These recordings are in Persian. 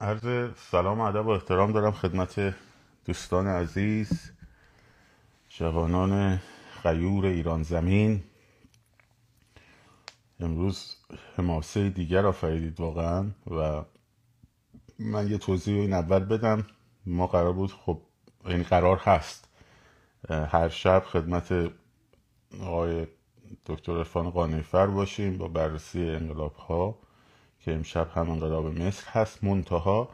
عرض سلام و ادب و احترام دارم خدمت دوستان عزیز جوانان غیور ایران زمین. امروز حماسه دیگر آفریدید واقعا و من یه توضیح این اول بدم. ما قرار بود خب این قرار هست. هر شب خدمت آقای دکتر عرفان قانیفر باشیم با بررسی انقلاب ها که امشب هم انقلاب مصر هست منتها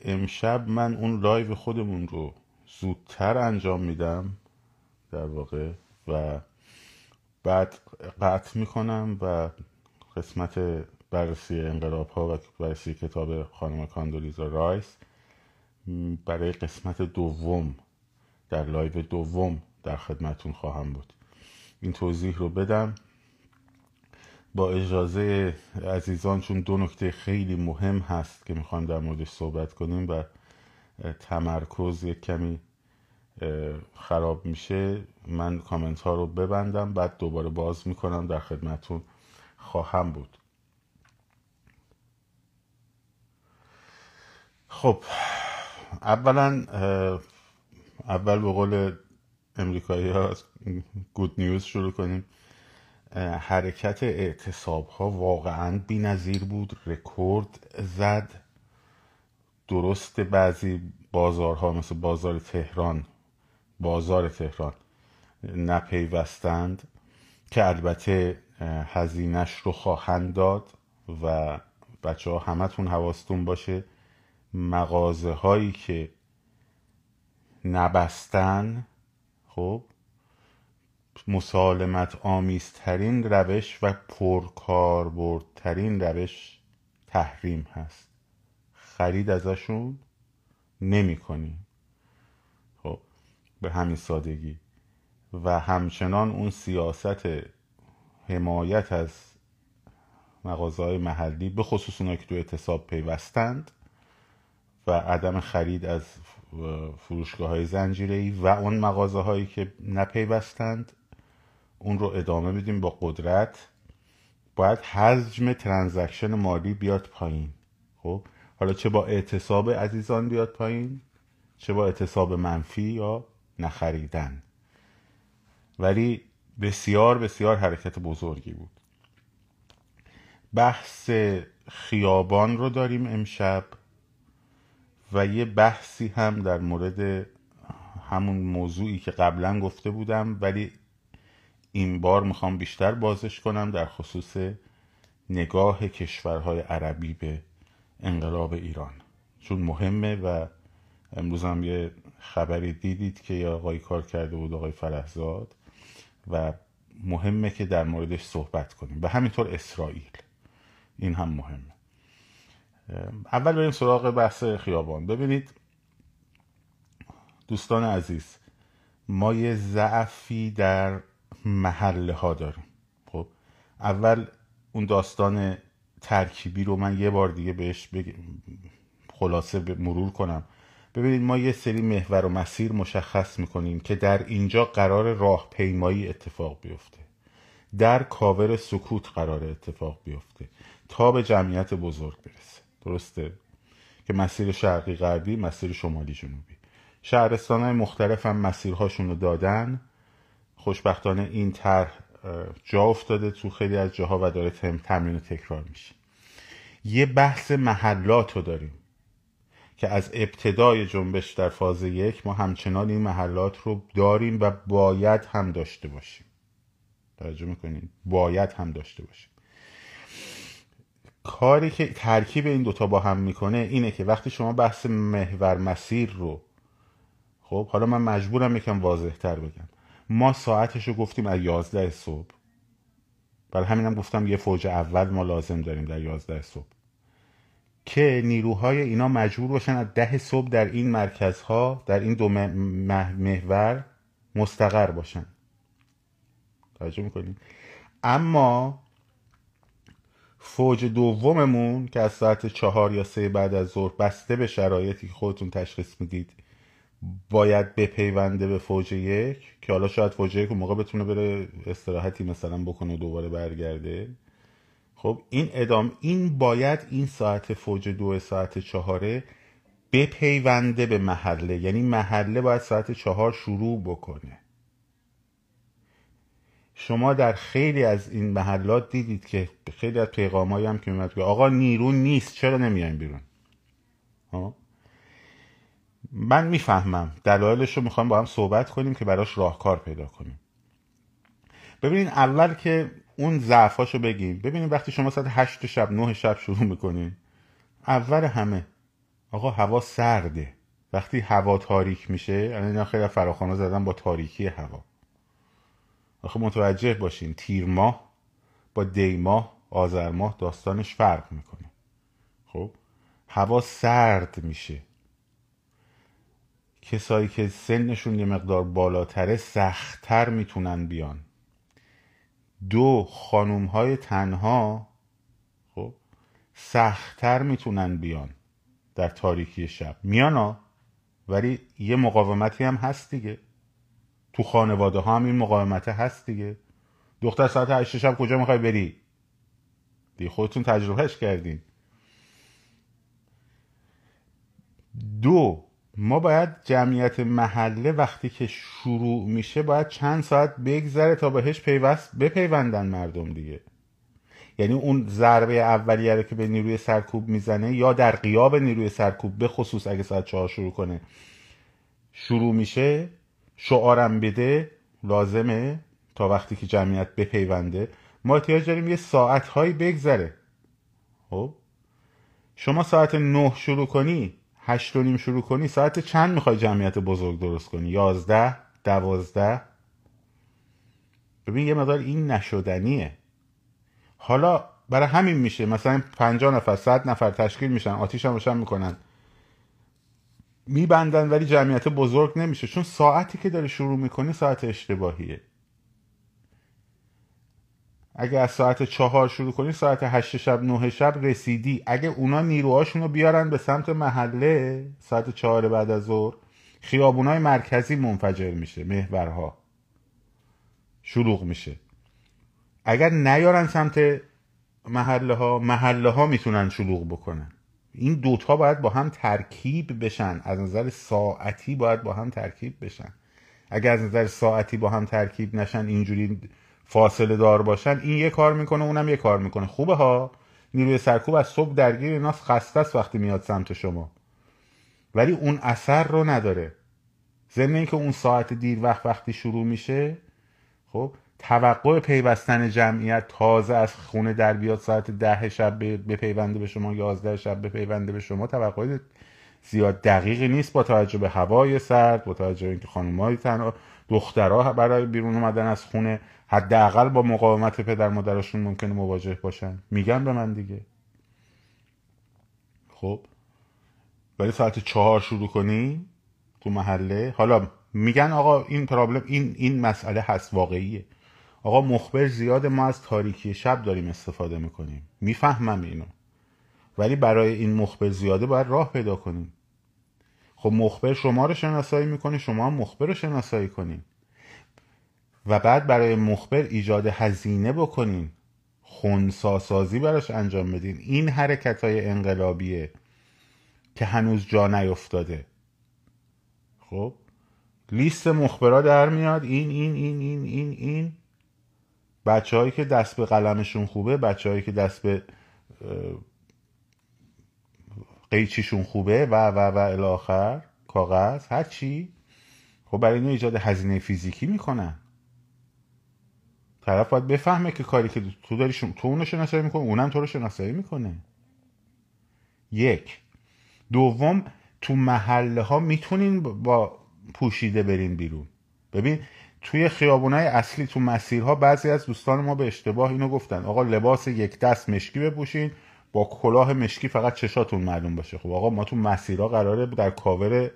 امشب من اون live خودمون رو زودتر انجام میدم در واقع و بعد قطع می‌کنم و قسمت بررسی انقلاب ها و بررسی کتاب خانم کاندولیزا رایس برای قسمت دوم در live دوم در خدمتتون خواهم بود. این توضیح رو بدم. با اجازه عزیزان چون دو نکته خیلی مهم هست که می‌خوام در موردش صحبت کنیم و تمرکز یک کمی خراب میشه من کامنت ها رو ببندم بعد دوباره باز می‌کنم در خدمتون خواهم بود. خب اولا اول به قول امریکایی ها گود نیوز شروع کنیم. حرکت اعتصاب ها واقعا بی نظیر بود. رکورد زد. درست بعضی بازارها مثل بازار تهران بازار تهران نپیوستند که البته هزینش رو خواهند داد و بچه ها همتون حواستون باشه. مغازه هایی که نبستن خب مسالمت آمیزترین روش و پرکاربردترین روش تحریم هست. خرید ازشون نمی کنیم. خب به همین سادگی. و همچنان اون سیاست حمایت از مغازه های محلی به خصوص اونایی که تو اعتصاب پیوستند و عدم خرید از فروشگاه های زنجیره و اون مغازه هایی که نپیوستند اون رو ادامه بدیم با قدرت. باید حجم ترانزکشن مالی بیاد پایین. خب؟ حالا چه با اعتصاب عزیزان بیاد پایین چه با اعتصاب منفی یا نخریدن. ولی بسیار بسیار حرکت بزرگی بود. بحث خیابان رو داریم امشب و یه بحثی هم در مورد همون موضوعی که قبلا گفته بودم ولی این بار می‌خوام بیشتر بازش کنم در خصوص نگاه کشورهای عربی به انقلاب ایران. چون مهمه و امروز هم یه خبری دیدید که یه آقای کار کرده بود آقای فرهزاد و مهمه که در موردش صحبت کنیم. و همینطور اسرائیل. این هم مهمه. اول بریم سراغ بحث خیابان. ببینید دوستان عزیز ما یه ضعفی در محله ها داریم. خب اول اون داستان ترکیبی رو من یه بار دیگه بهش بگ... خلاصه مرور کنم. ببینید ما یه سری محور و مسیر مشخص می‌کنیم که در اینجا قرار راهپیمایی اتفاق بیفته. در کاور سکوت قرار اتفاق بیفته. تا به جمعیت بزرگ برسه. درسته؟ که مسیر شرقی غربی مسیر شمالی جنوبی. شهرستان های مختلف هم مسیرهاشون رو دادن. خوشبختانه این طرح جا افتاده تو خیلی از جاها و داره تمرین تکرار میشه. یه بحث محلات رو داریم که از ابتدای جنبش در فاز یک ما همچنان این محلات رو داریم و باید هم داشته باشیم. توجه می‌کنیم باید هم داشته باشیم. کاری که ترکیب این دوتا با هم می‌کنه اینه که وقتی شما بحث محور مسیر رو خب حالا من مجبورم یکم واضح تر بگم. ما ساعتش رو گفتیم از یازده صبح. برای همینم گفتم یه فوج اول ما لازم داریم در یازده صبح. که نیروهای اینا مجبور باشن از ده صبح در این مرکزها در این دو محور مستقر باشن. توجه می‌کنیم اما فوج دوممون که از ساعت چهار یا سه بعد از ظهر بسته به شرایطی که خودتون تشخیص می‌دید باید بپیونده به فوج یک که حالا شاید فوج یک موقع بتونه بره استراحتی مثلا بکنه دوباره برگرده. خب این ادام این باید این ساعت فوج دو ساعت چهاره بپیونده به محله. یعنی محله باید ساعت چهار شروع بکنه. شما در خیلی از این محلات دیدید که خیلی از پیغامایی هم که میمد که آقا نیرو نیست چرا نمیایم بیرون؟ ها؟ من می‌فهمم. دلایلش رو می‌خوام با هم صحبت کنیم که براش راهکار پیدا کنیم. ببینین اول که اون ضعفاشو بگیم. ببینید وقتی شما ساعت هشت شب نه شب شروع می‌کنین اول همه آقا هوا سرده. وقتی هوا تاریک میشه اینا خیلی فراخوانا زدن با تاریکی هوا. آخه متوجه باشین تیر ماه با دی ماه آذر ماه داستانش فرق می‌کنه. خب؟ هوا سرد میشه. کسایی که سنشون یه مقدار بالاتره سختتر می‌تونن بیان. دو خانوم های تنها خب سختتر می‌تونن بیان در تاریکی شب. میانا ولی یه مقاومتی هم هست دیگه. تو خانواده ها هم این مقاومته هست دیگه. دختر ساعت هشت شب کجا می‌خوای بری؟ دیگه خودتون تجربهش کردین. دو ما باید جمعیت محله وقتی که شروع میشه باید چند ساعت بگذره تا بهش پیوست بپیوندن مردم دیگه. یعنی اون ضربه اولیه رو که به نیروی سرکوب می‌زنه یا در قیاب نیروی سرکوب به خصوص اگه ساعت چهار شروع کنه شروع میشه شعارم بده لازمه تا وقتی که جمعیت بپیونده. ما احتیاج داریم یه ساعت هایی بگذره. خب؟ شما ساعت نه شروع کنی هشت و نیم شروع کنی ساعت چند می‌خوای جمعیت بزرگ درست کنی؟ یازده دوازده؟ ببین یه مدار این نشدنیه. حالا برای همین میشه مثلا پنجاه نفر صد نفر تشکیل میشن آتیش هم روشن می‌کنن. میبندن ولی جمعیت بزرگ نمیشه. چون ساعتی که داره شروع می‌کنی ساعت اشتباهیه. اگه از ساعت چهار شروع کنی ساعت هشت شب نه شب رسیدی. اگه اونا نیروهاشون رو بیارن به سمت محله ساعت چهار بعد از ظهر خیابونای مرکزی منفجر میشه محورها. شلوغ میشه. اگر نیارن سمت محله ها محله ها می‌تونن شلوغ بکنن. این دوتا باید با هم ترکیب بشن. از نظر ساعتی باید با هم ترکیب بشن. اگر از نظر ساعتی با هم ترکیب نشن اینجوری فاصله دار باشن این یه کار می‌کنه اونم یه کار می‌کنه. خوبه ها؟ نیروی سرکوب از صبح درگیر ایناس خسته است وقتی میاد سمت شما. ولی اون اثر رو نداره. ضمن اینکه اون ساعت دیر وقت وقتی شروع میشه خب توقع پیوستن جمعیت تازه از خونه در بیاد ساعت ده شب به پیونده به شما یازده شب به پیونده به شما توقع زیاد دقیقی نیست با توجه به هوای سرد با توجه اینکه خانم‌های تنها دخترها برای بیرون اومدن از خونه حداقل با مقاومت پدر مادرشون ممکنه مواجه باشن. میگن به من دیگه. خب. ولی ساعت چهار شروع کنی تو محله. حالا میگن آقا این پرابلم این این مسئله هست واقعیه. آقا مخبر زیاد ما از تاریکی شب داریم استفاده می‌کنیم. می‌فهمم اینو. ولی برای این مخبر زیاده باید راه پیدا کنیم. خب مخبر شما رو شناسایی می‌کنه شما هم مخبر رو شناسایی کنین و بعد برای مخبر ایجاد هزینه بکنین. خونساسازی براش انجام بدین. این حرکت های انقلابیه که هنوز جا نیفتاده خب؟ لیست مخبرا در میاد. این این این این این این. بچه هایی که دست به قلمشون خوبه بچه هایی که دست به قیچیشون خوبه و و و الاخر کاغذ هر چی. خب برای اینو ایجاد هزینه فیزیکی می‌کنن. طرف باید بفهمه که کاری که تو داری شم... تو اونو شناسایی می‌کنه اونم تو رو شناسایی می‌کنه. یک. دوم تو محله ها می‌تونین با پوشیده برین بیرون. ببین توی خیابونای اصلی تو مسیرها بعضی از دوستان ما به اشتباه اینو گفتن. آقا لباس یک دست مشکی بپوشین با کلاه مشکی فقط چشاتون معلوم باشه. خب آقا ما تو مسیرها قراره در کاور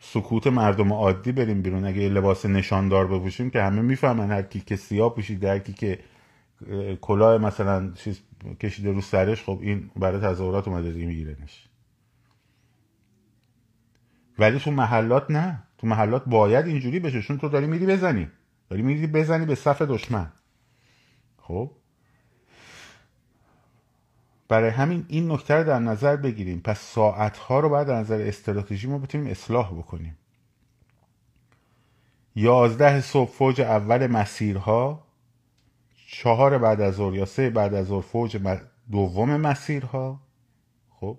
سکوت مردم عادی بریم بیرون. اگه لباس نشاندار بپوشیم که همه می‌فهمن هر کی که سیاه پوشیده هر کی که کلاه مثلا چیز کشیده رو سرش خب این برای تظاهرات اومده دیگه میگیرنش. ولی تو محلات نه. تو محلات باید اینجوری بشه. چون تو داری میری بزنی. داری میری بزنی به صف دشمن. خب؟ برای همین این نکته رو در نظر بگیریم. پس ساعتها رو باید در نظر استراتژی ما بتونیم اصلاح بکنیم. یازده صبح فوج اول مسیرها چهار بعد از ظهر یا سه بعد از ظهر فوج دوم مسیرها. خب؟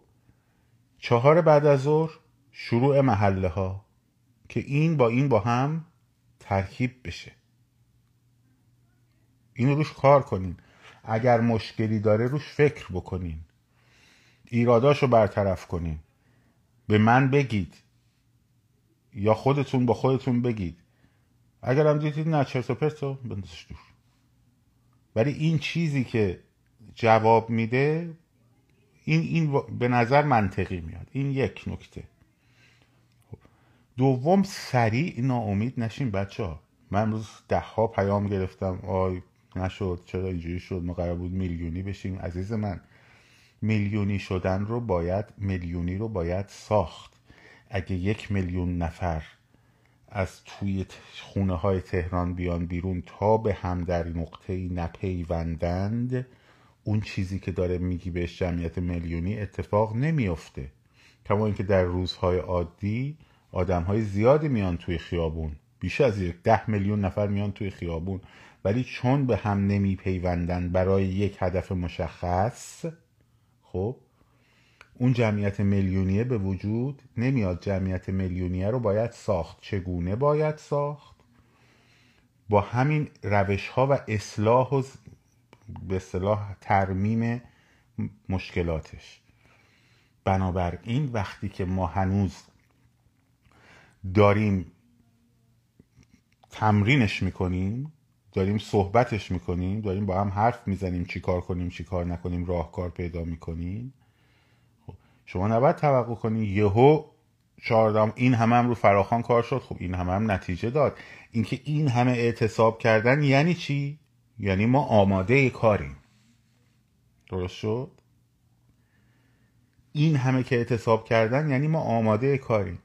چهار بعد از ظهر شروع محله ها که این با این با هم ترکیب بشه. این روش کار کنین اگر مشکلی داره روش فکر بکنین. ایراداشو برطرف کنین. به من بگید. یا خودتون با خودتون بگید. اگر هم دیدید نه چرت و پرتو بندازش دور. ولی این چیزی که جواب میده این این به نظر منطقی میاد. این یک نکته. دوم سریع ناامید نشین بچه ها من امروز ده ها پیام گرفتم. آی نشد. چرا اینجوری شد؟ ما قرار بود میلیونی بشیم. عزیز من میلیونی شدن رو باید میلیونی رو باید ساخت. اگه یک میلیون نفر از توی خونه های تهران بیان بیرون تا به هم در نقطه نپیوندند اون چیزی که داره میگی بهش جمعیت میلیونی اتفاق نمیافته. کما اینکه در روزهای عادی آدم های زیادی میان توی خیابون. بیش از یک ده میلیون نفر میان توی خیابون. ولی چون به هم نمیپیوندن برای یک هدف مشخص خب اون جمعیت میلیونیه به وجود نمیاد. جمعیت میلیونیه رو باید ساخت. چگونه باید ساخت؟ با همین روش ها و اصلاح و به اصلاح ترمیم مشکلاتش. بنابراین وقتی که ما هنوز داریم تمرینش می‌کنیم داریم صحبتش می‌کنیم داریم با هم حرف می‌زنیم چی کار کنیم چی کار نکنیم راهکار پیدا می‌کنیم. خب شما نباید توقع کنی یهو چهاردهم این همه هم رو فراخان کار شد. خب این همه هم نتیجه داد. اینکه این همه اعتصاب کردن یعنی چی؟ یعنی ما آماده کاریم. درست شد؟ این همه که اعتصاب کردن یعنی ما آماده کاریم.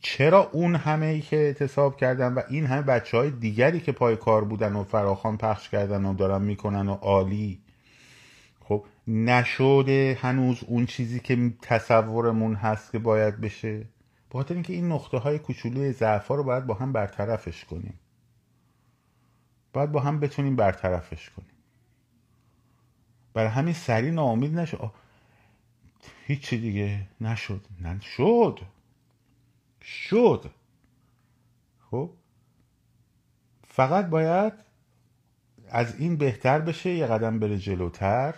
چرا اون همه ای که اعتصاب کردن و این همه بچه های دیگری که پای کار بودن و فراخان پخش کردن و دارن می‌کنن و عالی؟ خب نشده هنوز اون چیزی که تصورمون هست که باید بشه؟ بخاطر اینکه این نقطه های کوچولوی ضعف رو باید با هم برطرفش کنیم. باید با هم بتونیم برطرفش کنیم. برای همین سری ناامید نشد هیچی دیگه. نشد. نشد. شد. خب. فقط باید از این بهتر بشه یه قدم بره جلوتر.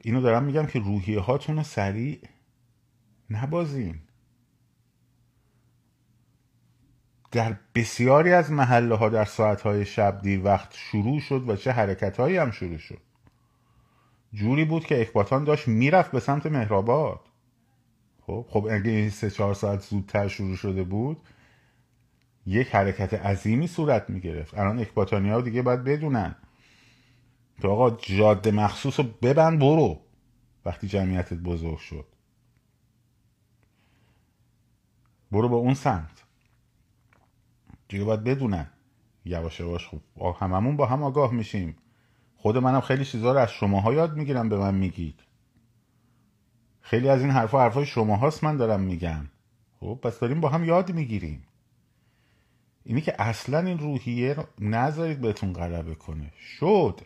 اینو دارم میگم که روحیه هاتون رو سریع نبازین. در بسیاری از محله ها در ساعت های شب دیر وقت شروع شد و چه حرکت هایی هم شروع شد. جوری بود که اکباتان داشت می‌رفت به سمت مهرآباد. خب خب اگه این سه چهار ساعت زودتر شروع شده بود یک حرکت عظیمی صورت می‌گرفت. الان اکباتانی ها دیگه باید بدونن. تو آقا جاده مخصوص رو ببند برو. وقتی جمعیتت بزرگ شد. برو به اون سمت. دیگه باید بدونن. یواش یواش خوب هممون با هم آگاه میشیم. خود منم خیلی چیزا رو از شماها یاد می‌گیرم به من میگید. خیلی از این حرفا حرفای شما هاست من دارم میگم. خب پس داریم با هم یاد می‌گیریم. اینی که اصلا این روحیه رو نذارید بهتون غلبه کنه. شد.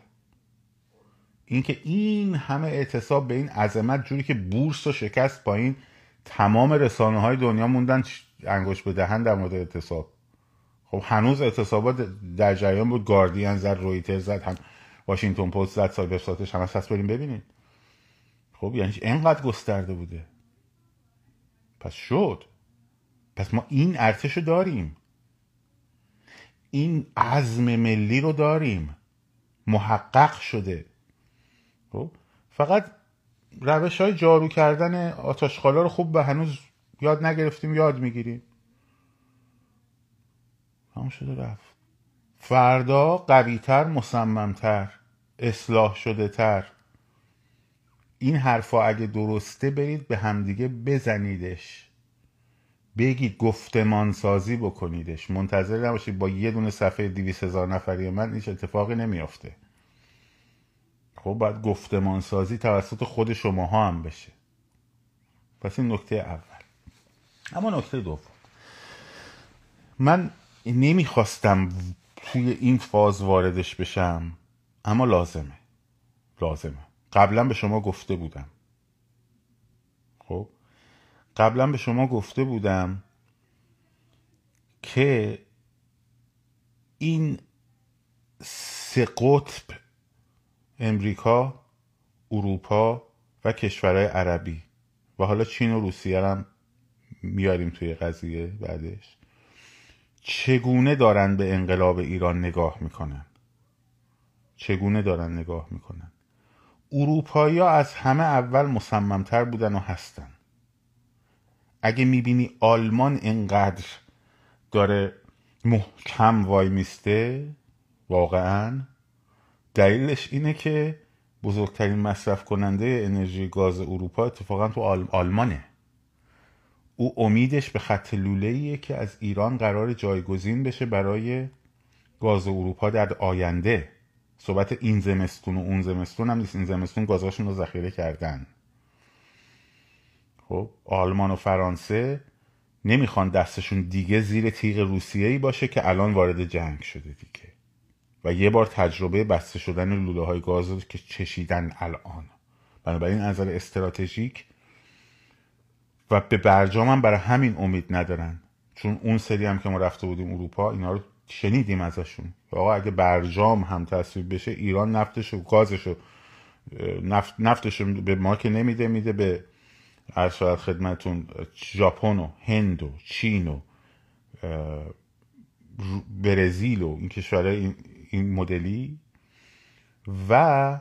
اینکه این همه اعتصاب به این عظمت جوری که بورس و شکست پایین تمام رسانه های دنیا موندن انگوش به دهن در مورد اعتصاب. خب هنوز اعتصابات در جریان بود. گاردین زد رویتر زد هم واشنگتن پست زد سایبر ساتش همه بریم ببینید. خب یعنی اینقدر گسترده بوده. پس شد. پس ما این ارتش رو داریم. این عزم ملی رو داریم. محقق شده. خب فقط روش های جارو کردن آتاشخالا رو خوب به هنوز یاد نگرفتیم یاد می‌گیریم. همون شده رفت. فردا قویتر مصممتر اصلاح شده تر این حرفا اگه درسته برید به همدیگه بزنیدش. بگید گفتمان سازی بکنیدش. منتظر نباشید با یه دونه صفحه دیویس هزار نفری من هیچ اتفاقی نمیافته. خب باید گفتمان سازی توسط خود شماها هم بشه. پس این نکته اول. اما نکته دوم. من نمی‌خواستم توی این فاز واردش بشم اما لازمه. لازمه. قبلا به شما گفته بودم. خب؟ قبلا به شما گفته بودم که این سه قطب امریکا اروپا و کشورهای عربی و حالا چین و روسیه هم میاریم توی قضیه بعدش چگونه دارن به انقلاب ایران نگاه می‌کنن؟ چگونه دارن نگاه می‌کنن؟ اروپایی از همه اول مصممتر بودن و هستن. اگه می‌بینی آلمان اینقدر داره محکم وای میسته واقعا دلیلش اینه که بزرگترین مصرف کننده انرژی گاز اروپا اتفاقا تو آلمانه. او امیدش به خط لوله که از ایران قرار جایگزین بشه برای گاز اروپا در آینده. صحبت این زمستون و اون زمستون هم نیست. این زمستون گازاشون رو ذخیره کردن. خب آلمان و فرانسه نمی‌خوان دستشون دیگه زیر تیغ روسیه ای باشه که الان وارد جنگ شده دیگه. و یه بار تجربه بسته شدن لوله های گاز رو که چشیدن الان. بنابراین از نظر استراتژیک و به برجام هم برای همین امید ندارن. چون اون سری هم که ما رفته بودیم اروپا اینا رو شنیدیم ازشون. آقا اگه برجام هم تصویب بشه ایران نفتش و گازش نفت نفتش به ما که نمیده میده به ارشاد خدمتون ژاپن و هند و چین و برزیل و این کشورهای این مدلی. و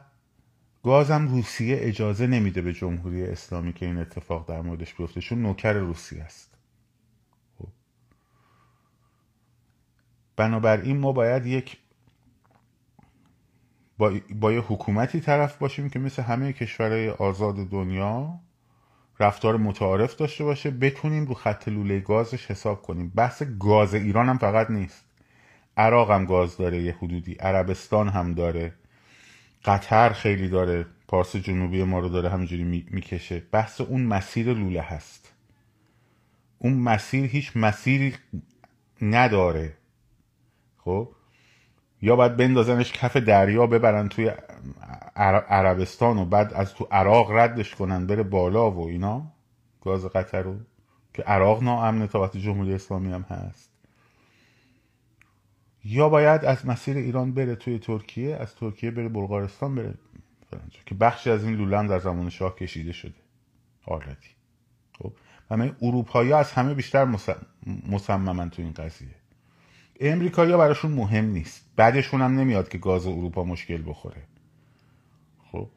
گازم روسیه اجازه نمیده به جمهوری اسلامی که این اتفاق در موردش بیفته چون نوکر روسیه است. بنابراین ما باید یک با, با یه حکومتی طرف باشیم که مثل همه کشورهای آزاد دنیا رفتار متعارف داشته باشه بتونیم رو خط لوله گازش حساب کنیم. بحث گاز ایران هم فقط نیست. عراق هم گاز داره یه حدودی عربستان هم داره قطر خیلی داره پارس جنوبی ما رو داره همینجوری می‌کشه. بحث اون مسیر لوله هست. اون مسیر هیچ مسیری نداره. خب؟ یا باید بندازنش کف دریا ببرن توی عربستان و بعد از تو عراق ردش کنن بره بالا و اینا؟ گاز قطر رو؟ که عراق ناامنه تا وقتی جمهوری اسلامی هم هست. یا باید از مسیر ایران بره توی ترکیه از ترکیه بره بلغارستان بره که بخشی از این لوله در زمان شاه کشیده شده. آردی خب؟ و من اروپایی از همه بیشتر مصممن تو این قضیه. امریکایی براشون مهم نیست. بعدشون هم نمیاد که گاز اروپا مشکل بخوره. خب.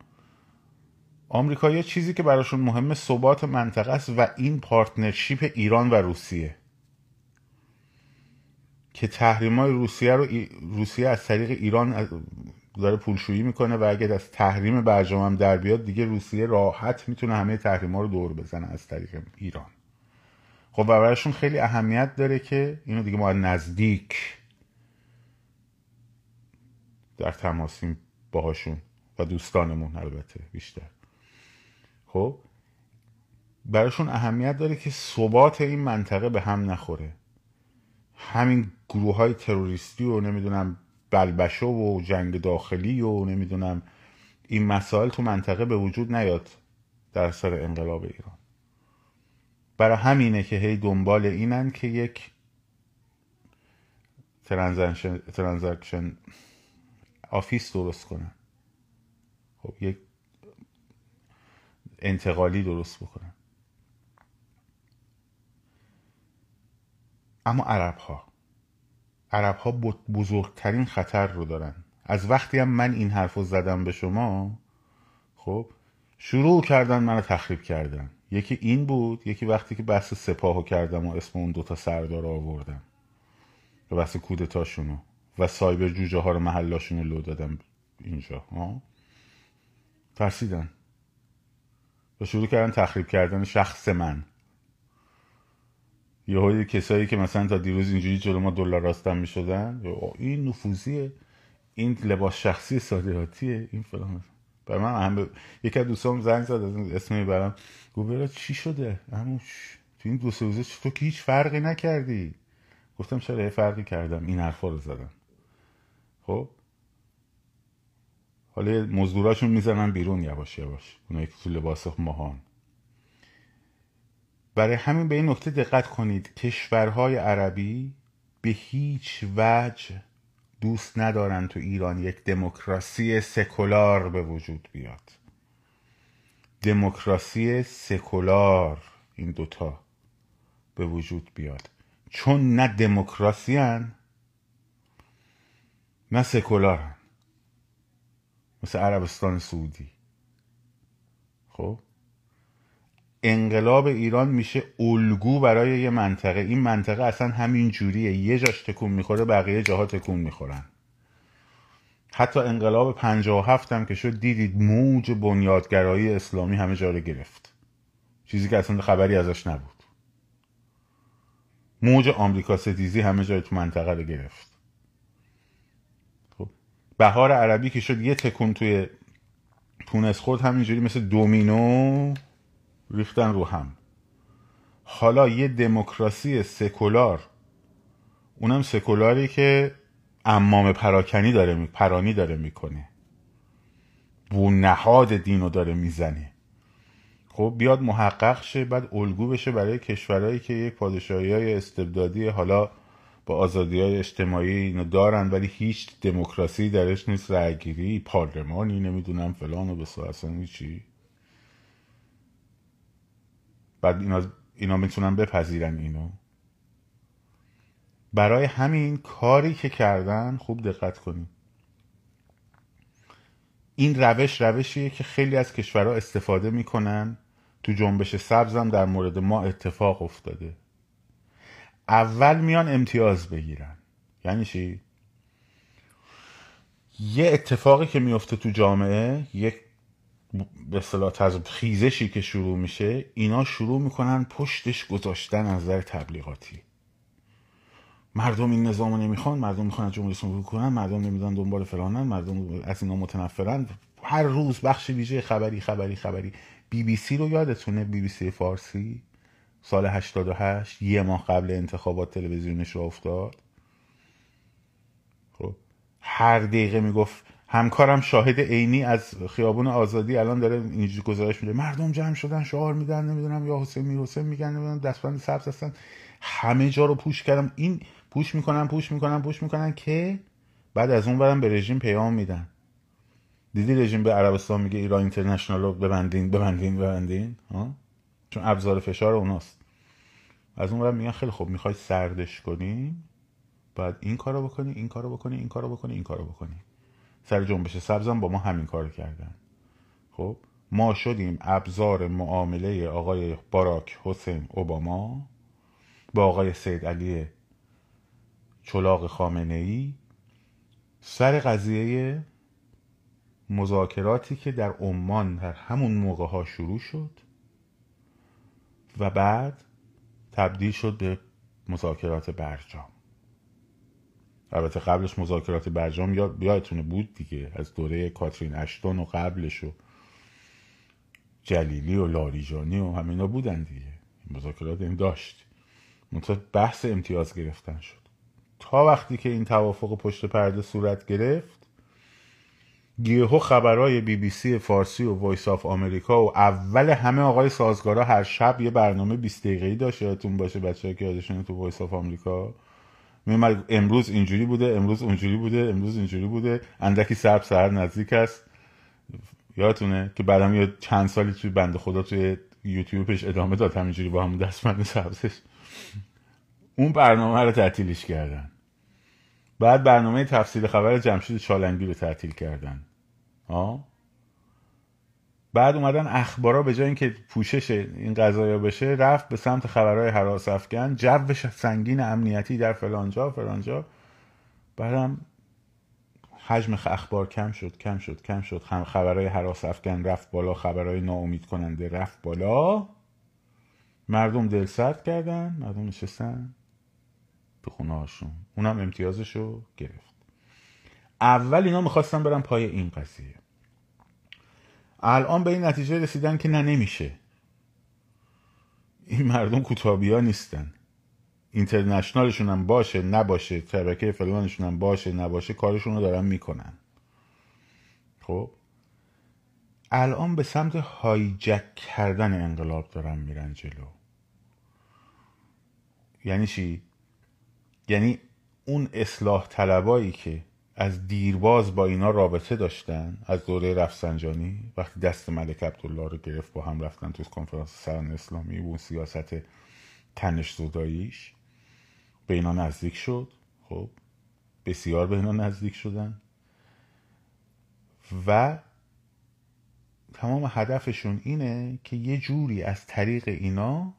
آمریکایی چیزی که براشون مهمه ثبات منطقه است و این پارتنرشیپ ایران و روسیه. که تحریم های روسیه رو روسیه از طریق ایران داره پولشویی می‌کنه و اگر از تحریم برجام هم در بیاد دیگه روسیه راحت می‌تونه همه تحریم ها رو دور بزنه از طریق ایران. خب و براشون خیلی اهمیت داره که اینو دیگه ما نزدیک در تماسیم باهاشون و دوستانمون البته بیشتر. خب براشون اهمیت داره که ثبات این منطقه به هم نخوره. همین گروه های تروریستی و نمی‌دونم بلبشو و جنگ داخلی و نمی‌دونم این مسائل تو منطقه به وجود نیاد در سر انقلاب ایران. برای همینه که هی دنبال اینن که یک transition office درست کنن. خب یک انتقالی درست بکنن. اما عرب ها عرب ها بزرگترین خطر رو دارن. از وقتی هم من این حرف رو زدم به شما خب شروع کردن منو تخریب کردن. یکی این بود یکی وقتی که بحث سپاهو کردم و اسم اون دوتا سردار آوردم. و بحث کودتاشونو. و سایبر جوجه ها رو محلاشون رو لو دادم اینجا ها؟ ترسیدن. و شروع کردن تخریب کردن شخص من. یه کسایی که مثلا تا دیروز اینجوری جلو ما دلار راستن می‌شدن این نفوذیه. این لباس شخصی صادراتیه. این فلان. برای من هم یکی از دوستام زنگ زد از اسم می‌برم. گفت چی شده؟ همون تو این دو سه روزه تو که هیچ فرقی نکردی. گفتم چرا یه فرقی کردم؟ این حرفا رو زدم. خب؟ حالا مزدوراشون می‌زنن بیرون یواش یواش. اونایی که تو لباس ماهان. برای همین به این نکته دقت کنید. کشورهای عربی به هیچ وجه دوست ندارن تو ایران یک دموکراسی سکولار به وجود بیاد. دموکراسی سکولار این دوتا به وجود بیاد. چون نه دموکراسی نه سکولارن مثل عربستان سعودی. خب؟ انقلاب ایران میشه الگو برای یه منطقه. این منطقه اصلا همین جوریه. یه جاش تکون می‌خوره بقیه جاها تکون می‌خورن. حتی انقلاب 57 هم که شد دیدید موج بنیادگرایی اسلامی همه جا رو گرفت. چیزی که اصلا خبری ازش نبود. موج آمریکا ستیزی همه جای تو منطقه رو گرفت. خب بهار عربی که شد یه تکون توی تونس خود همینجوری مثل دومینو ریختن رو هم. حالا یه دموکراسی سکولار اونم سکولاری که امام پراکنی داره می... پرانی داره می‌کنه. بو نهاد دین رو داره می‌زنه. خب بیاد محقق شه بعد الگو بشه برای کشورهایی که یک پادشاهی های استبدادی حالا با آزادی های اجتماعی اینو دارن ولی هیچ دموکراسی درش نیست. رأیگیری پارلمانی نمی‌دونم فلان و بسا اصلا چی بعد اینا, اینا می‌تونن بپذیرن اینو. برای همین کاری که کردن خوب دقت کنید. این روش روشیه که خیلی از کشورها استفاده می‌کنن. تو جنبش سبزم در مورد ما اتفاق افتاده. اول میان امتیاز بگیرن. یعنی چی؟ یه اتفاقی که میفته تو جامعه یک به اصطلاح خیزشی که شروع میشه اینا شروع می‌کنن پشتش گذاشتن از نظر تبلیغاتی. مردم این نظام نمی‌خوان مردم می‌خوان جمهوری اسلامی کنن مردم نمی‌دونن دنبال فلانن مردم از اینا متنفرن. هر روز بخش ویژه خبری خبری خبری. بی بی سی رو یادتونه؟ بی بی سی فارسی. سال 88 یه ماه قبل انتخابات تلویزیونش رو افتاد. خب هر دقیقه می‌گفت همکارم شاهد عینی از خیابون آزادی الان داره اینجوری گزارش میده. مردم جمع شدن شعار میدن نمی‌دونم یا حسین میر حسین میگن نمی‌دونم دستبند سبز هستن. همه جا رو پوش کردم. این پوش می‌کنن پوش می‌کنن پوش می‌کنن که بعد از اون برم به رژیم پیام میدن. دیدی رژیم به عربستان میگه ایران اینترنشنال رو ببندین ببندین ببندین؟ ها؟ چون ابزار فشار اوناست. از اون برم میگن خیلی خوب می‌خوای سردش کنی بعد این کارو بکنی این کارو بکنی این کارو بکنی این کارو بکنی. سر جنبش سبزم با ما همین کار کردن. خب ما شدیم ابزار معامله آقای باراک حسین اوباما با آقای سید علی چلاق خامنه ای سر قضیه مذاکراتی که در عمان در همون موقع ها شروع شد و بعد تبدیل شد به مذاکرات برجام. البته قبلش مذاکرات برجام یا یادتونه بود دیگه از دوره کاترین اشتون و قبلش و جلیلی و لاریجانی و همینا بودن دیگه. مذاکرات این داشت. منتها بحث امتیاز گرفتن شد. تا وقتی که این توافق پشت پرده صورت گرفت یهو خبرهای بی بی سی فارسی و Voice of America و اول همه آقای سازگارا هر شب یه برنامه 20 دقیقه‌ای داشت یادتون باشه بچه‌ها که یادشونه تو Voice of America امروز اینجوری بوده امروز اونجوری بوده امروز اینجوری بوده. اندکی سرب سهر نزدیک است. یادتونه که بعدم یه چند سالی توی بنده خدا توی یوتیوبش ادامه داد همینجوری با همون دستمند سبزش. اون برنامه رو تعطیلش کردن. بعد برنامه تفصیل خبر جمشید چالنگی رو تعطیل کردن. آه؟ بعد اومدن اخبارا به جای اینکه پوشش این قضايا بشه رفت به سمت خبرهای حراس افکن جوش سنگین امنیتی در فلانجا فلانجا بعدم حجم اخبار کم شد کم شد کم شد. خبرهای حراس افکن رفت بالا خبرهای ناامید کننده رفت بالا. مردم دل سرد کردن مردم نشستن تو خونه هاشون. اونم امتیازشو گرفت. اول اینا می‌خواستن برن پای این قضیه. الان به این نتیجه رسیدن که نه نمیشه. این مردم کوتابی ها نیستن. اینترنشنالشون هم باشه نباشه شبکه فلانشون هم باشه نباشه کارشون رو دارن می‌کنن. خب؟ الان به سمت هایجک کردن انقلاب دارن میرن جلو. یعنی چی؟ یعنی اون اصلاح طلبایی که از دیرباز با اینا رابطه داشتن از دوره رفسنجانی وقتی دست ملک عبدالله رو گرفت با هم رفتن تو کنفرانس سران اسلامی و اون سیاست تنش زداییش به اینا نزدیک شد. خب بسیار به اینا نزدیک شدن. و تمام هدفشون اینه که یه جوری از طریق اینا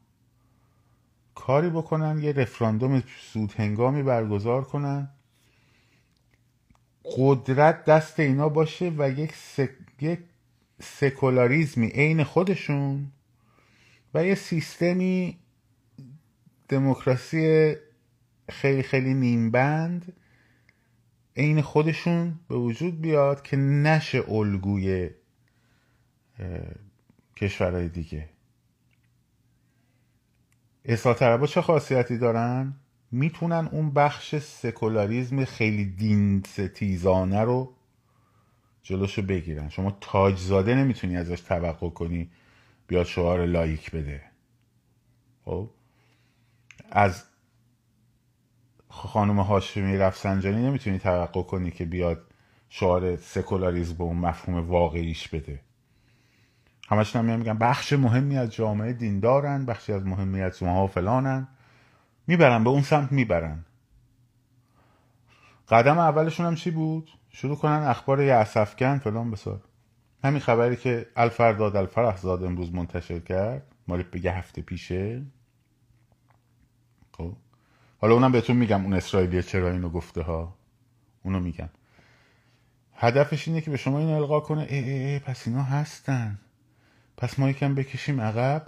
کاری بکنن یه رفراندوم سود هنگامی برگزار کنن قدرت دست اینا باشه و یک, سک... یک سکولاریزمی عین خودشون و یه سیستمی دموکراسی خیلی خیلی نیمبند عین خودشون به وجود بیاد که نشه الگوی کشورهای دیگه اصلاح چه خاصیتی دارن؟ می‌تونن اون بخش سکولاریزم خیلی دین ستیزانه رو جلوشو بگیرن. شما تاجزاده نمی‌تونی ازش توقع کنی بیاد شعار لایک بده. خب؟ از خانم هاشمی رفسنجانی نمی‌تونی توقع کنی که بیاد شعار سکولاریزم به اون مفهوم واقعیش بده. همش هم میگن بخش مهمی از جامعه دیندارن بخشی از مهمی از ها فلانن. می‌برن به اون سمت می‌برن. قدم اولشون هم چی بود؟ شروع کنن اخبار یه اصفکن فلان بسار. همین خبری که الفرداد الفرح زاد امروز منتشر کرد مال به هفته پیشه. خب. حالا اونم بهتون میگم اون اسرائیلی چرا اینو گفته ها. اونو میگم. هدفش اینه که به شما این القا کنه. ای ای ای پس اینا هستن. پس ما یکم بکشیم عقب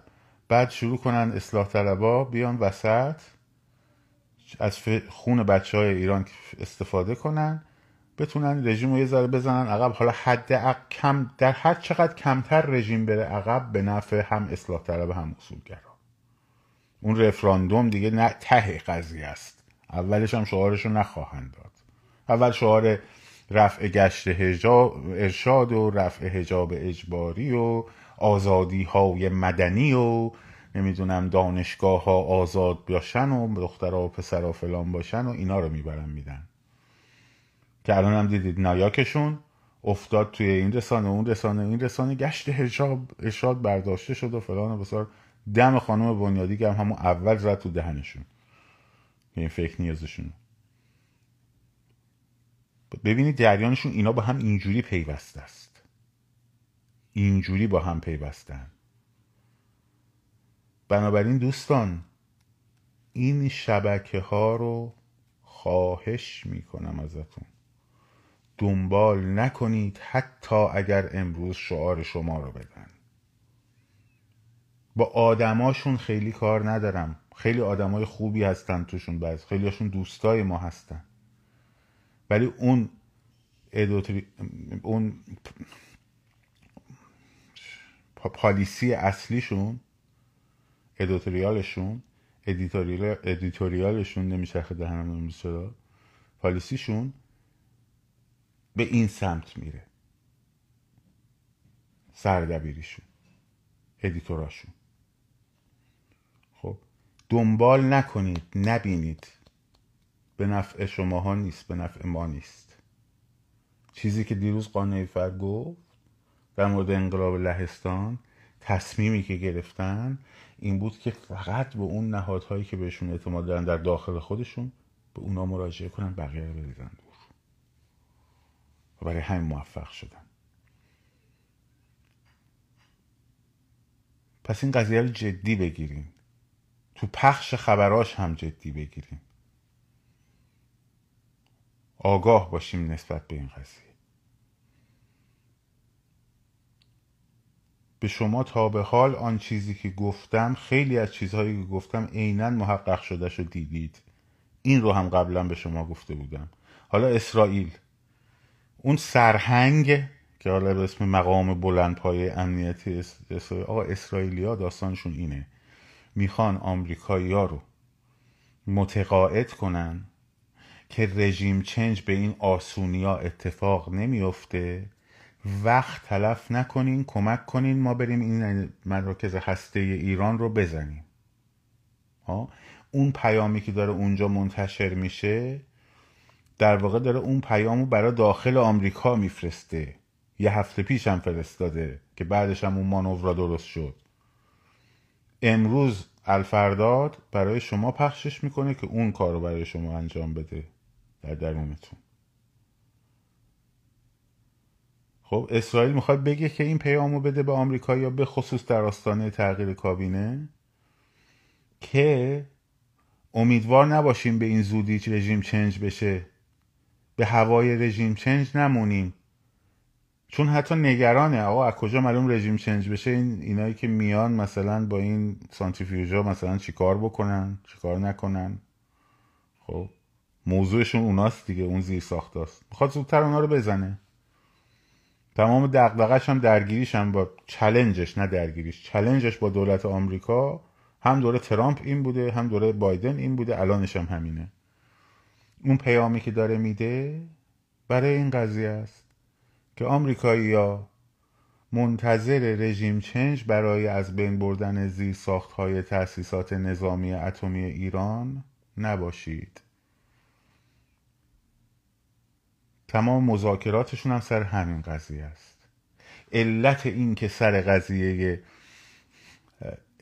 بعد شروع کنن اصلاح طلبا بیان وسط. از خون بچه های ایران استفاده کنن بتونن رژیم رو یه ذره بزنن. عقب حالا حد کم در هر چقدر کمتر رژیم بره عقب به نفع هم اصلاح طلب هم اصولگرا. اون رفراندوم دیگه نه ته قضیه است. اولش هم شعارش رو نخواهند داد. اول شعار رفع گشت هجاب ارشاد و رفع هجاب اجباری و آزادی های مدنی و نمی‌دونم دانشگاه ها آزاد باشن و دخترها و پسرها فلان باشن و اینا رو می‌برن میدن. که الان هم دیدید نایاکشون افتاد توی این رسانه اون رسانه این رسانه گشت ارشاد برداشته شد و فلان و بسار دم خانم بنیادی هم همون اول زد تو دهنشون. این فکر نیازشون ببینید جریانشون اینا با هم اینجوری پیوسته است. اینجوری با هم پیوستن. بنابراین دوستان این شبکه ها رو خواهش می‌کنم ازتون. دنبال نکنید حتی اگر امروز شعار شما رو بدن. با آدماشون خیلی کار ندارم. خیلی آدمای خوبی هستن توشون بعض. خیلیشون دوستای ما هستن. ولی اون ادوتری... اون policy اصلیشون editorial شون editorial editorial شون نمیچرخه دهنم نمیشه policy شون به این سمت میره. سردبیریشون editor اشون. خب دنبال نکنید نبینید. به نفع شماها نیست به نفع ما نیست. چیزی که دیروز قانعی فر گفت در مورد انقلاب لهستان تصمیمی که گرفتن این بود که فقط به اون نهادهایی که بهشون اعتماد دارن در داخل خودشون به اونا مراجعه کنن بقیه رو بریزن دور. و برای همین موفق شدن. پس این قضیه رو جدی بگیریم. تو پخش خبراش هم جدی بگیریم. آگاه باشیم نسبت به این قضیه. به شما تا به حال آن چیزی که گفتم خیلی از چیزهایی که گفتم عینا محقق شده شو دیدید. این رو هم قبلا به شما گفته بودم. حالا اسرائیل. اون سرهنگ که حالا به اسم مقام بلند پایه امنیتی اسرائیل آقا اسرائیلیا داستانشون اینه. می‌خوان آمریکایی ها رو متقاعد کنن که رژیم چنج به این آسونیا اتفاق نمیفته وقت تلف نکنین کمک کنین ما بریم این مراکز هسته ایران رو بزنیم. ها؟ اون پیامی که داره اونجا منتشر میشه در واقع داره اون پیامو برای داخل آمریکا میفرسته. یه هفته پیش هم فرستاده که بعدش هم اون مانورا درست شد. امروز الفرداد برای شما پخشش می‌کنه که اون کار رو برای شما انجام بده در درونتون. خب اسرائیل می‌خواد بگه که این پیامو بده به آمریکا یا به خصوص در آستانه تغییر کابینه؟ که امیدوار نباشیم به این زودی رژیم چنج بشه. به هوای رژیم چنج نمونیم. چون حتی نگرانه. آقا از کجا معلوم رژیم چنج بشه؟ این اینایی که میان مثلا با این سانتریفیوژا مثلا چیکار بکنن؟ چیکار نکنن؟ خب موضوعشون اوناست دیگه اون زیر ساختاست می‌خواد زودتر اونا رو بزنه. تمام دقدقش هم درگیریش هم با چلنجش نه درگیریش. چلنجش با دولت آمریکا هم دوره ترامپ این بوده هم دوره بایدن این بوده الانش هم همینه. اون پیامی که داره میده برای این قضیه است که آمریکایی ها منتظر رژیم چنج برای از بین بردن زیر ساخت های تأسیسات نظامی اتمی ایران نباشید. تمام مذاکراتشون هم سر همین قضیه است. علت این که سر قضیه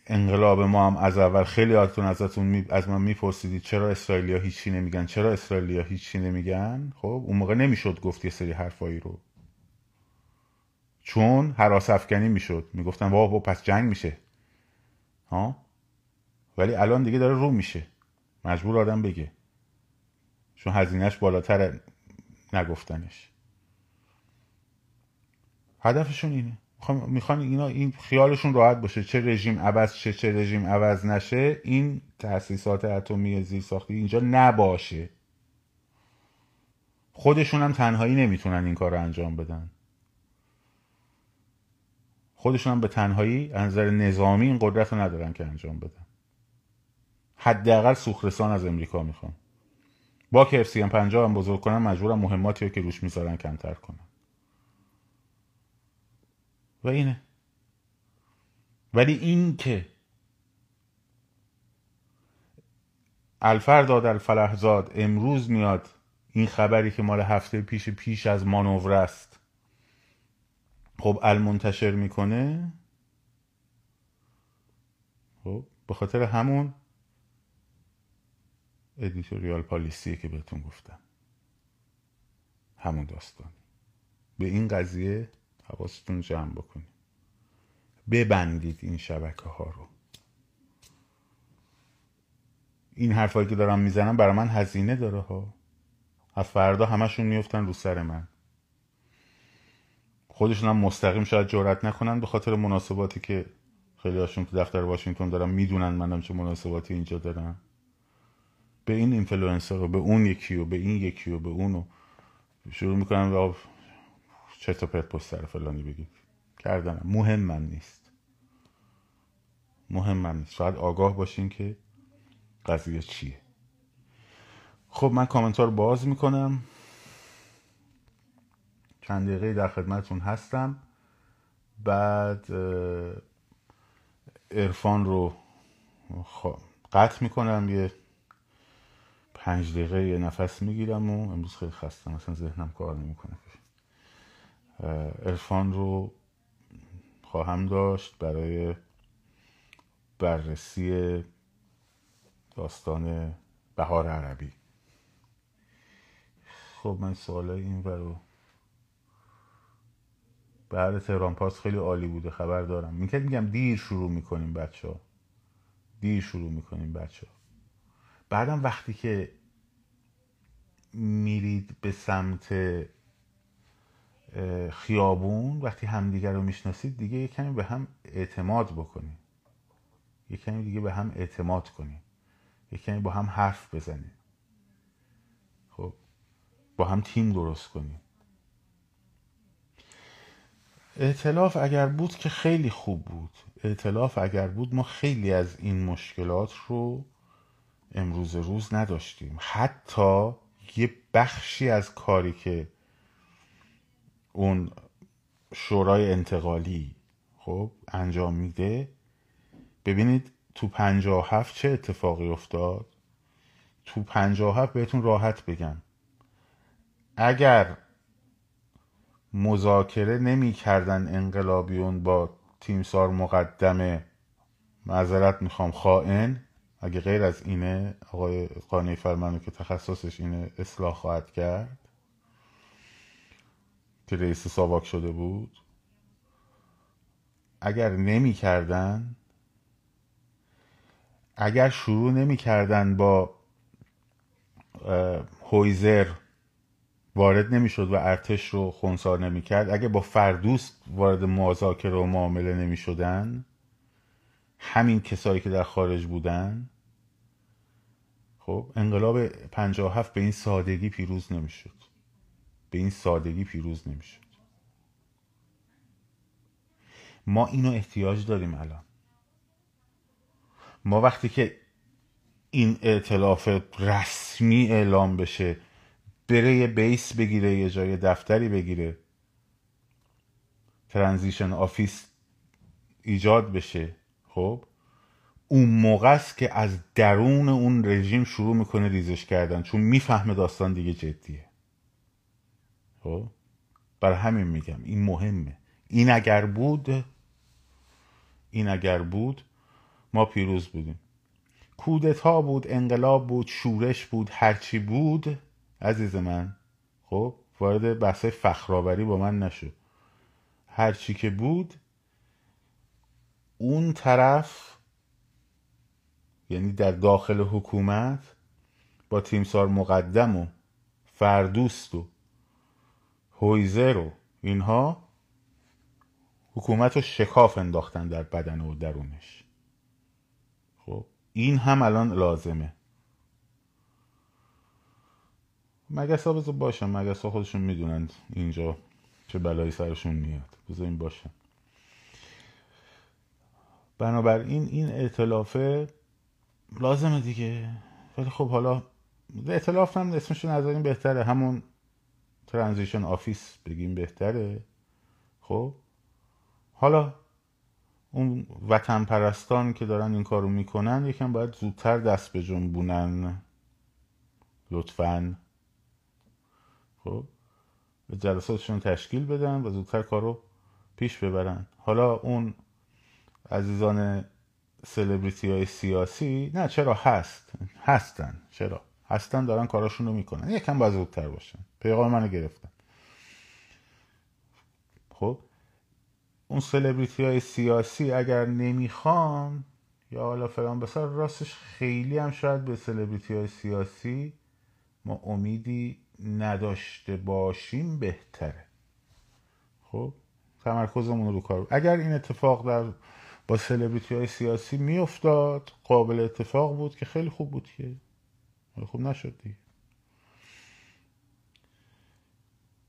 انقلاب ما هم از اول خیلی هاتون ازتون می... از من میپرسیدید چرا اسرائیلیا هیچی نمیگن؟ چرا اسرائیلیا هیچی نمیگن؟ خب اون موقع نمی‌شد گفت یه سری حرفایی رو. چون حراس افکنی می‌شد. می‌گفتن واه پس جنگ میشه. ها؟ ولی الان دیگه داره رو میشه. مجبور آدم بگه. چون هزینهش بالاتر نگفتنش. هدفشون اینه. می‌خوان اینا این خیالشون راحت باشه. چه رژیم عوض شه چه رژیم عوض نشه این تاسیسات اتمی زیر ساختی اینجا نباشه. خودشون هم تنهایی نمی‌تونن این کار رو انجام بدن. خودشون هم به تنهایی از نظر نظامی این قدرت رو ندارن که انجام بدن. حداقل سوخرسان از امریکا می‌خوان. با که اف سی هم هم بزرگ کنن مجبورم مهماتی رو که روش می‌ذارن کمتر کنن. و اینه. ولی این که الفرداد الفلحزاد امروز میاد این خبری که مال هفته پیش پیش از مانور است خب المنتشر می‌کنه. خب به خاطر همون ادیتوریال پالیسی که بهتون گفتم. همون داستان. به این قضیه حواستون جمع بکنید ببندید این شبکه ها رو. این حرفایی که دارم می‌زنم برای من هزینه داره ها. از فردا همشون میفتن رو سر من. خودشون هم مستقیم شاید جرات نکنن به خاطر مناسباتی که خیلی هاشون تو دفتر واشنگتن دارم می‌دونن منم چه مناسباتی اینجا دارم. به این اینفلوئنسر رو به اون یکی و به این یکی و به اون و شروع می‌کنن و چرت و پرت پشت سر فلانی بگید کردنم. مهم من نیست. مهم من نیست. شاید آگاه باشین که قضیه چیه. خب من کامنت رو باز می‌کنم. چند دقیقه در خدمتتون هستم. بعد ارفان رو قطع می‌کنم. یه پنج دقیقه یه نفس می‌گیرم و امروز خیلی خستم. اصلا ذهنم کار نمی‌کنه. ارفان رو خواهم داشت برای بررسی داستان بهار عربی. خب من سوال این رو بعد تهران پاس خیلی عالی بوده خبر دارم. میگم میگم دیر شروع می‌کنیم بچه ها دیر شروع می‌کنیم بچه ها بعدم وقتی که میرید به سمت خیابون وقتی همدیگر رو می‌شناسید دیگه یه کمی به هم اعتماد بکنید. یه کمی دیگه به هم اعتماد کنید. یه کمی با هم حرف بزنید. خب با هم تیم درست کنید. ائتلاف اگر بود که خیلی خوب بود. ائتلاف اگر بود ما خیلی از این مشکلات رو امروز روز نداشتیم. حتی یه بخشی از کاری که اون شورای انتقالی خب انجام میده ببینید تو پنجاه هفت چه اتفاقی افتاد؟ تو پنجاه هفت بهتون راحت بگم. اگر مذاکره نمی کردن انقلابیون با تیمسار مقدمه معذرت می‌خوام خائن اگه غیر از اینه آقای قانعی فرمانو که تخصصش اینه اصلاح خواهد کرد. که رئیس ساواک شده بود. اگر نمی کردن اگر شروع نمی کردن با هویزر وارد نمی‌شد و ارتش رو خونسار نمی‌کرد اگه با فردوست وارد مذاکره و معامله نمی شدن همین کسایی که در خارج بودن خب انقلاب هفت به این سادگی پیروز نمی‌شد. به این سادگی پیروز نمی‌شد. ما اینو احتیاج داریم الان. ما وقتی که این ائتلاف رسمی اعلام بشه بره یه base بگیره یه جای دفتری بگیره transition office ایجاد بشه خب اون موقع است که از درون اون رژیم شروع می‌کنه ریزش کردن چون می‌فهمه داستان دیگه جدیه. خب برای همین میگم این مهمه. این اگر بود این اگر بود ما پیروز بودیم. کودتا بود انقلاب بود شورش بود هرچی بود عزیز من خب وارد بحث فخرآوری با من نشو. هرچی که بود اون طرف یعنی در داخل حکومت با تیمسار مقدم و فردوست و هویزر و اینها حکومت رو شکاف انداختن در بدن و درونش. خب این هم الان لازمه. مگس ها بذار باشن مگس ها خودشون می‌دونن اینجا چه بلایی سرشون میاد. بذار این باشن بنابراین این ائتلافه لازمه دیگه. ولی خب حالا ائتلاف هم اسمش نذاریم بهتره. همون transition office بگیم بهتره. خب؟ حالا اون وطن پرستان که دارن این کارو می‌کنن یکم باید زودتر دست بجنبونن. لطفا. خب؟ جلساتشون تشکیل بدن و زودتر کارو پیش ببرن. حالا اون عزیزان سلبریتی های سیاسی. نه چرا هست؟ هستن چرا؟ هستن دارن کاراشون رو می‌کنن. یکم باید زودتر باشن. پیغام منو گرفتن. خب اون سلبریتی های سیاسی اگر نمی‌خوان یا حالا فلان بسار راستش خیلی هم شاید به سلبریتی های سیاسی ما امیدی نداشته باشیم بهتره. خب تمرکزمون رو کار اگر این اتفاق در با سلبریتی های سیاسی میافتاد. قابل اتفاق بود که خیلی خوب بود که. خوب نشد دیگه.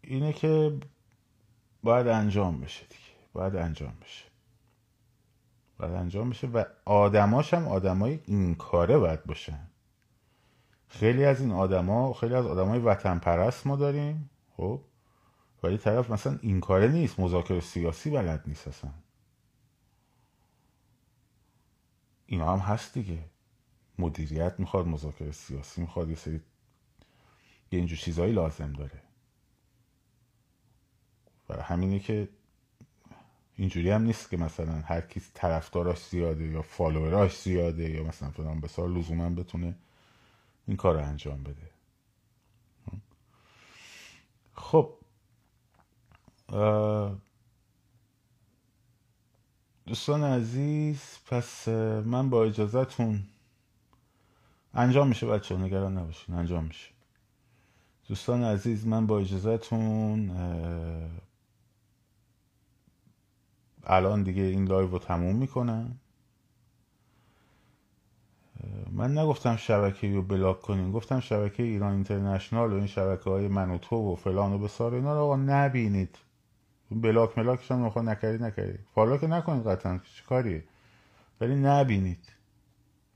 اینه که باید انجام بشه دیگه. باید انجام بشه. باید انجام بشه و آدماش هم آدمای این کاره باید باشن. خیلی از این آدما خیلی از آدمای وطن پرست ما داریم خب؟ ولی طرف مثلا این کاره نیست. مذاکره سیاسی بلد نیست اصلا. اینا هم هست دیگه. مدیریت می‌خواد مذاکره سیاسی می‌خواد یه سری یه اینجور چیزهایی لازم داره. و همینه که اینجوری هم نیست که مثلا هر کی طرفداراش زیاده یا فالووراش زیاده یا مثلا فلان بسار لزوما بتونه این کار رو انجام بده. خب دوستان عزیز پس من با اجازهتون انجام میشه بچه نگران نباشین انجام میشه. دوستان عزیز من با اجازه‌تون الان دیگه این live رو تموم می‌کنم. من نگفتم شبکه رو block کنین گفتم شبکه ایران اینترنشنال و این شبکه های منوتو و فلان و بیسار اینا رو نبینید. block ملاکش هم نخواه نکردی نکردی. follow که نکنید قطعا چه کاریه؟ ولی نبینید.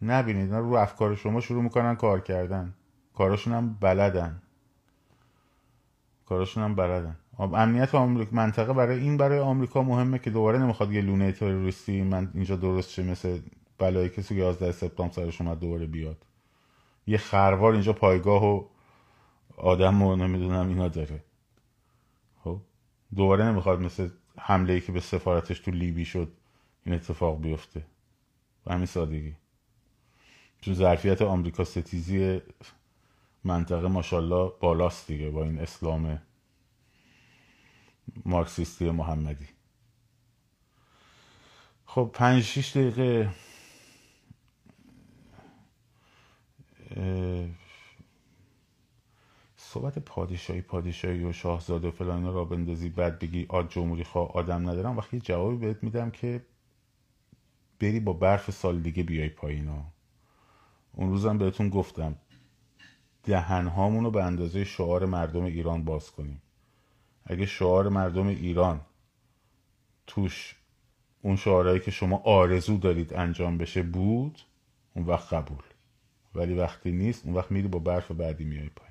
نبینید. رو افکار شما شروع می‌کنن کار کردن. کاراشون هم بلدن. کاراشون هم بلدن. امنیت آمریکا منطقه برای این برای آمریکا مهمه که دوباره نمی‌خواد یه لونه تروریستی من اینجا درست شه مثل بلای کسی 11 سپتامبر سرش اومد دوباره بیاد. یه خروار اینجا پایگاه و آدم و نمی‌دونم اینا داره. دوباره نمی‌خواد مثل حمله ای که به سفارتش تو لیبی شد این اتفاق بیفته. به همین سادگی. چون ظرفیت آمریکا ستیزی منطقه ماشاءالله بالاست دیگه با این اسلام مارکسیستی محمدی. خب پنج شیش دقیقه صحبت پادشاهی پادشاهی و شاهزاده و فلان را بندازی بعد بگی آد جمهوری خواه آدم ندارم. وقتی جوابی بهت میدم که بری با برف سال دیگه بیای پایین. ها اون روزم بهتون گفتم دهن رو به اندازه شعار مردم ایران باز کنیم. اگه شعار مردم ایران توش اون شعارهایی که شما آرزو دارید انجام بشه بود اون وقت قبول. ولی وقتی نیست اون وقت میری با برف بعدی میای پایین.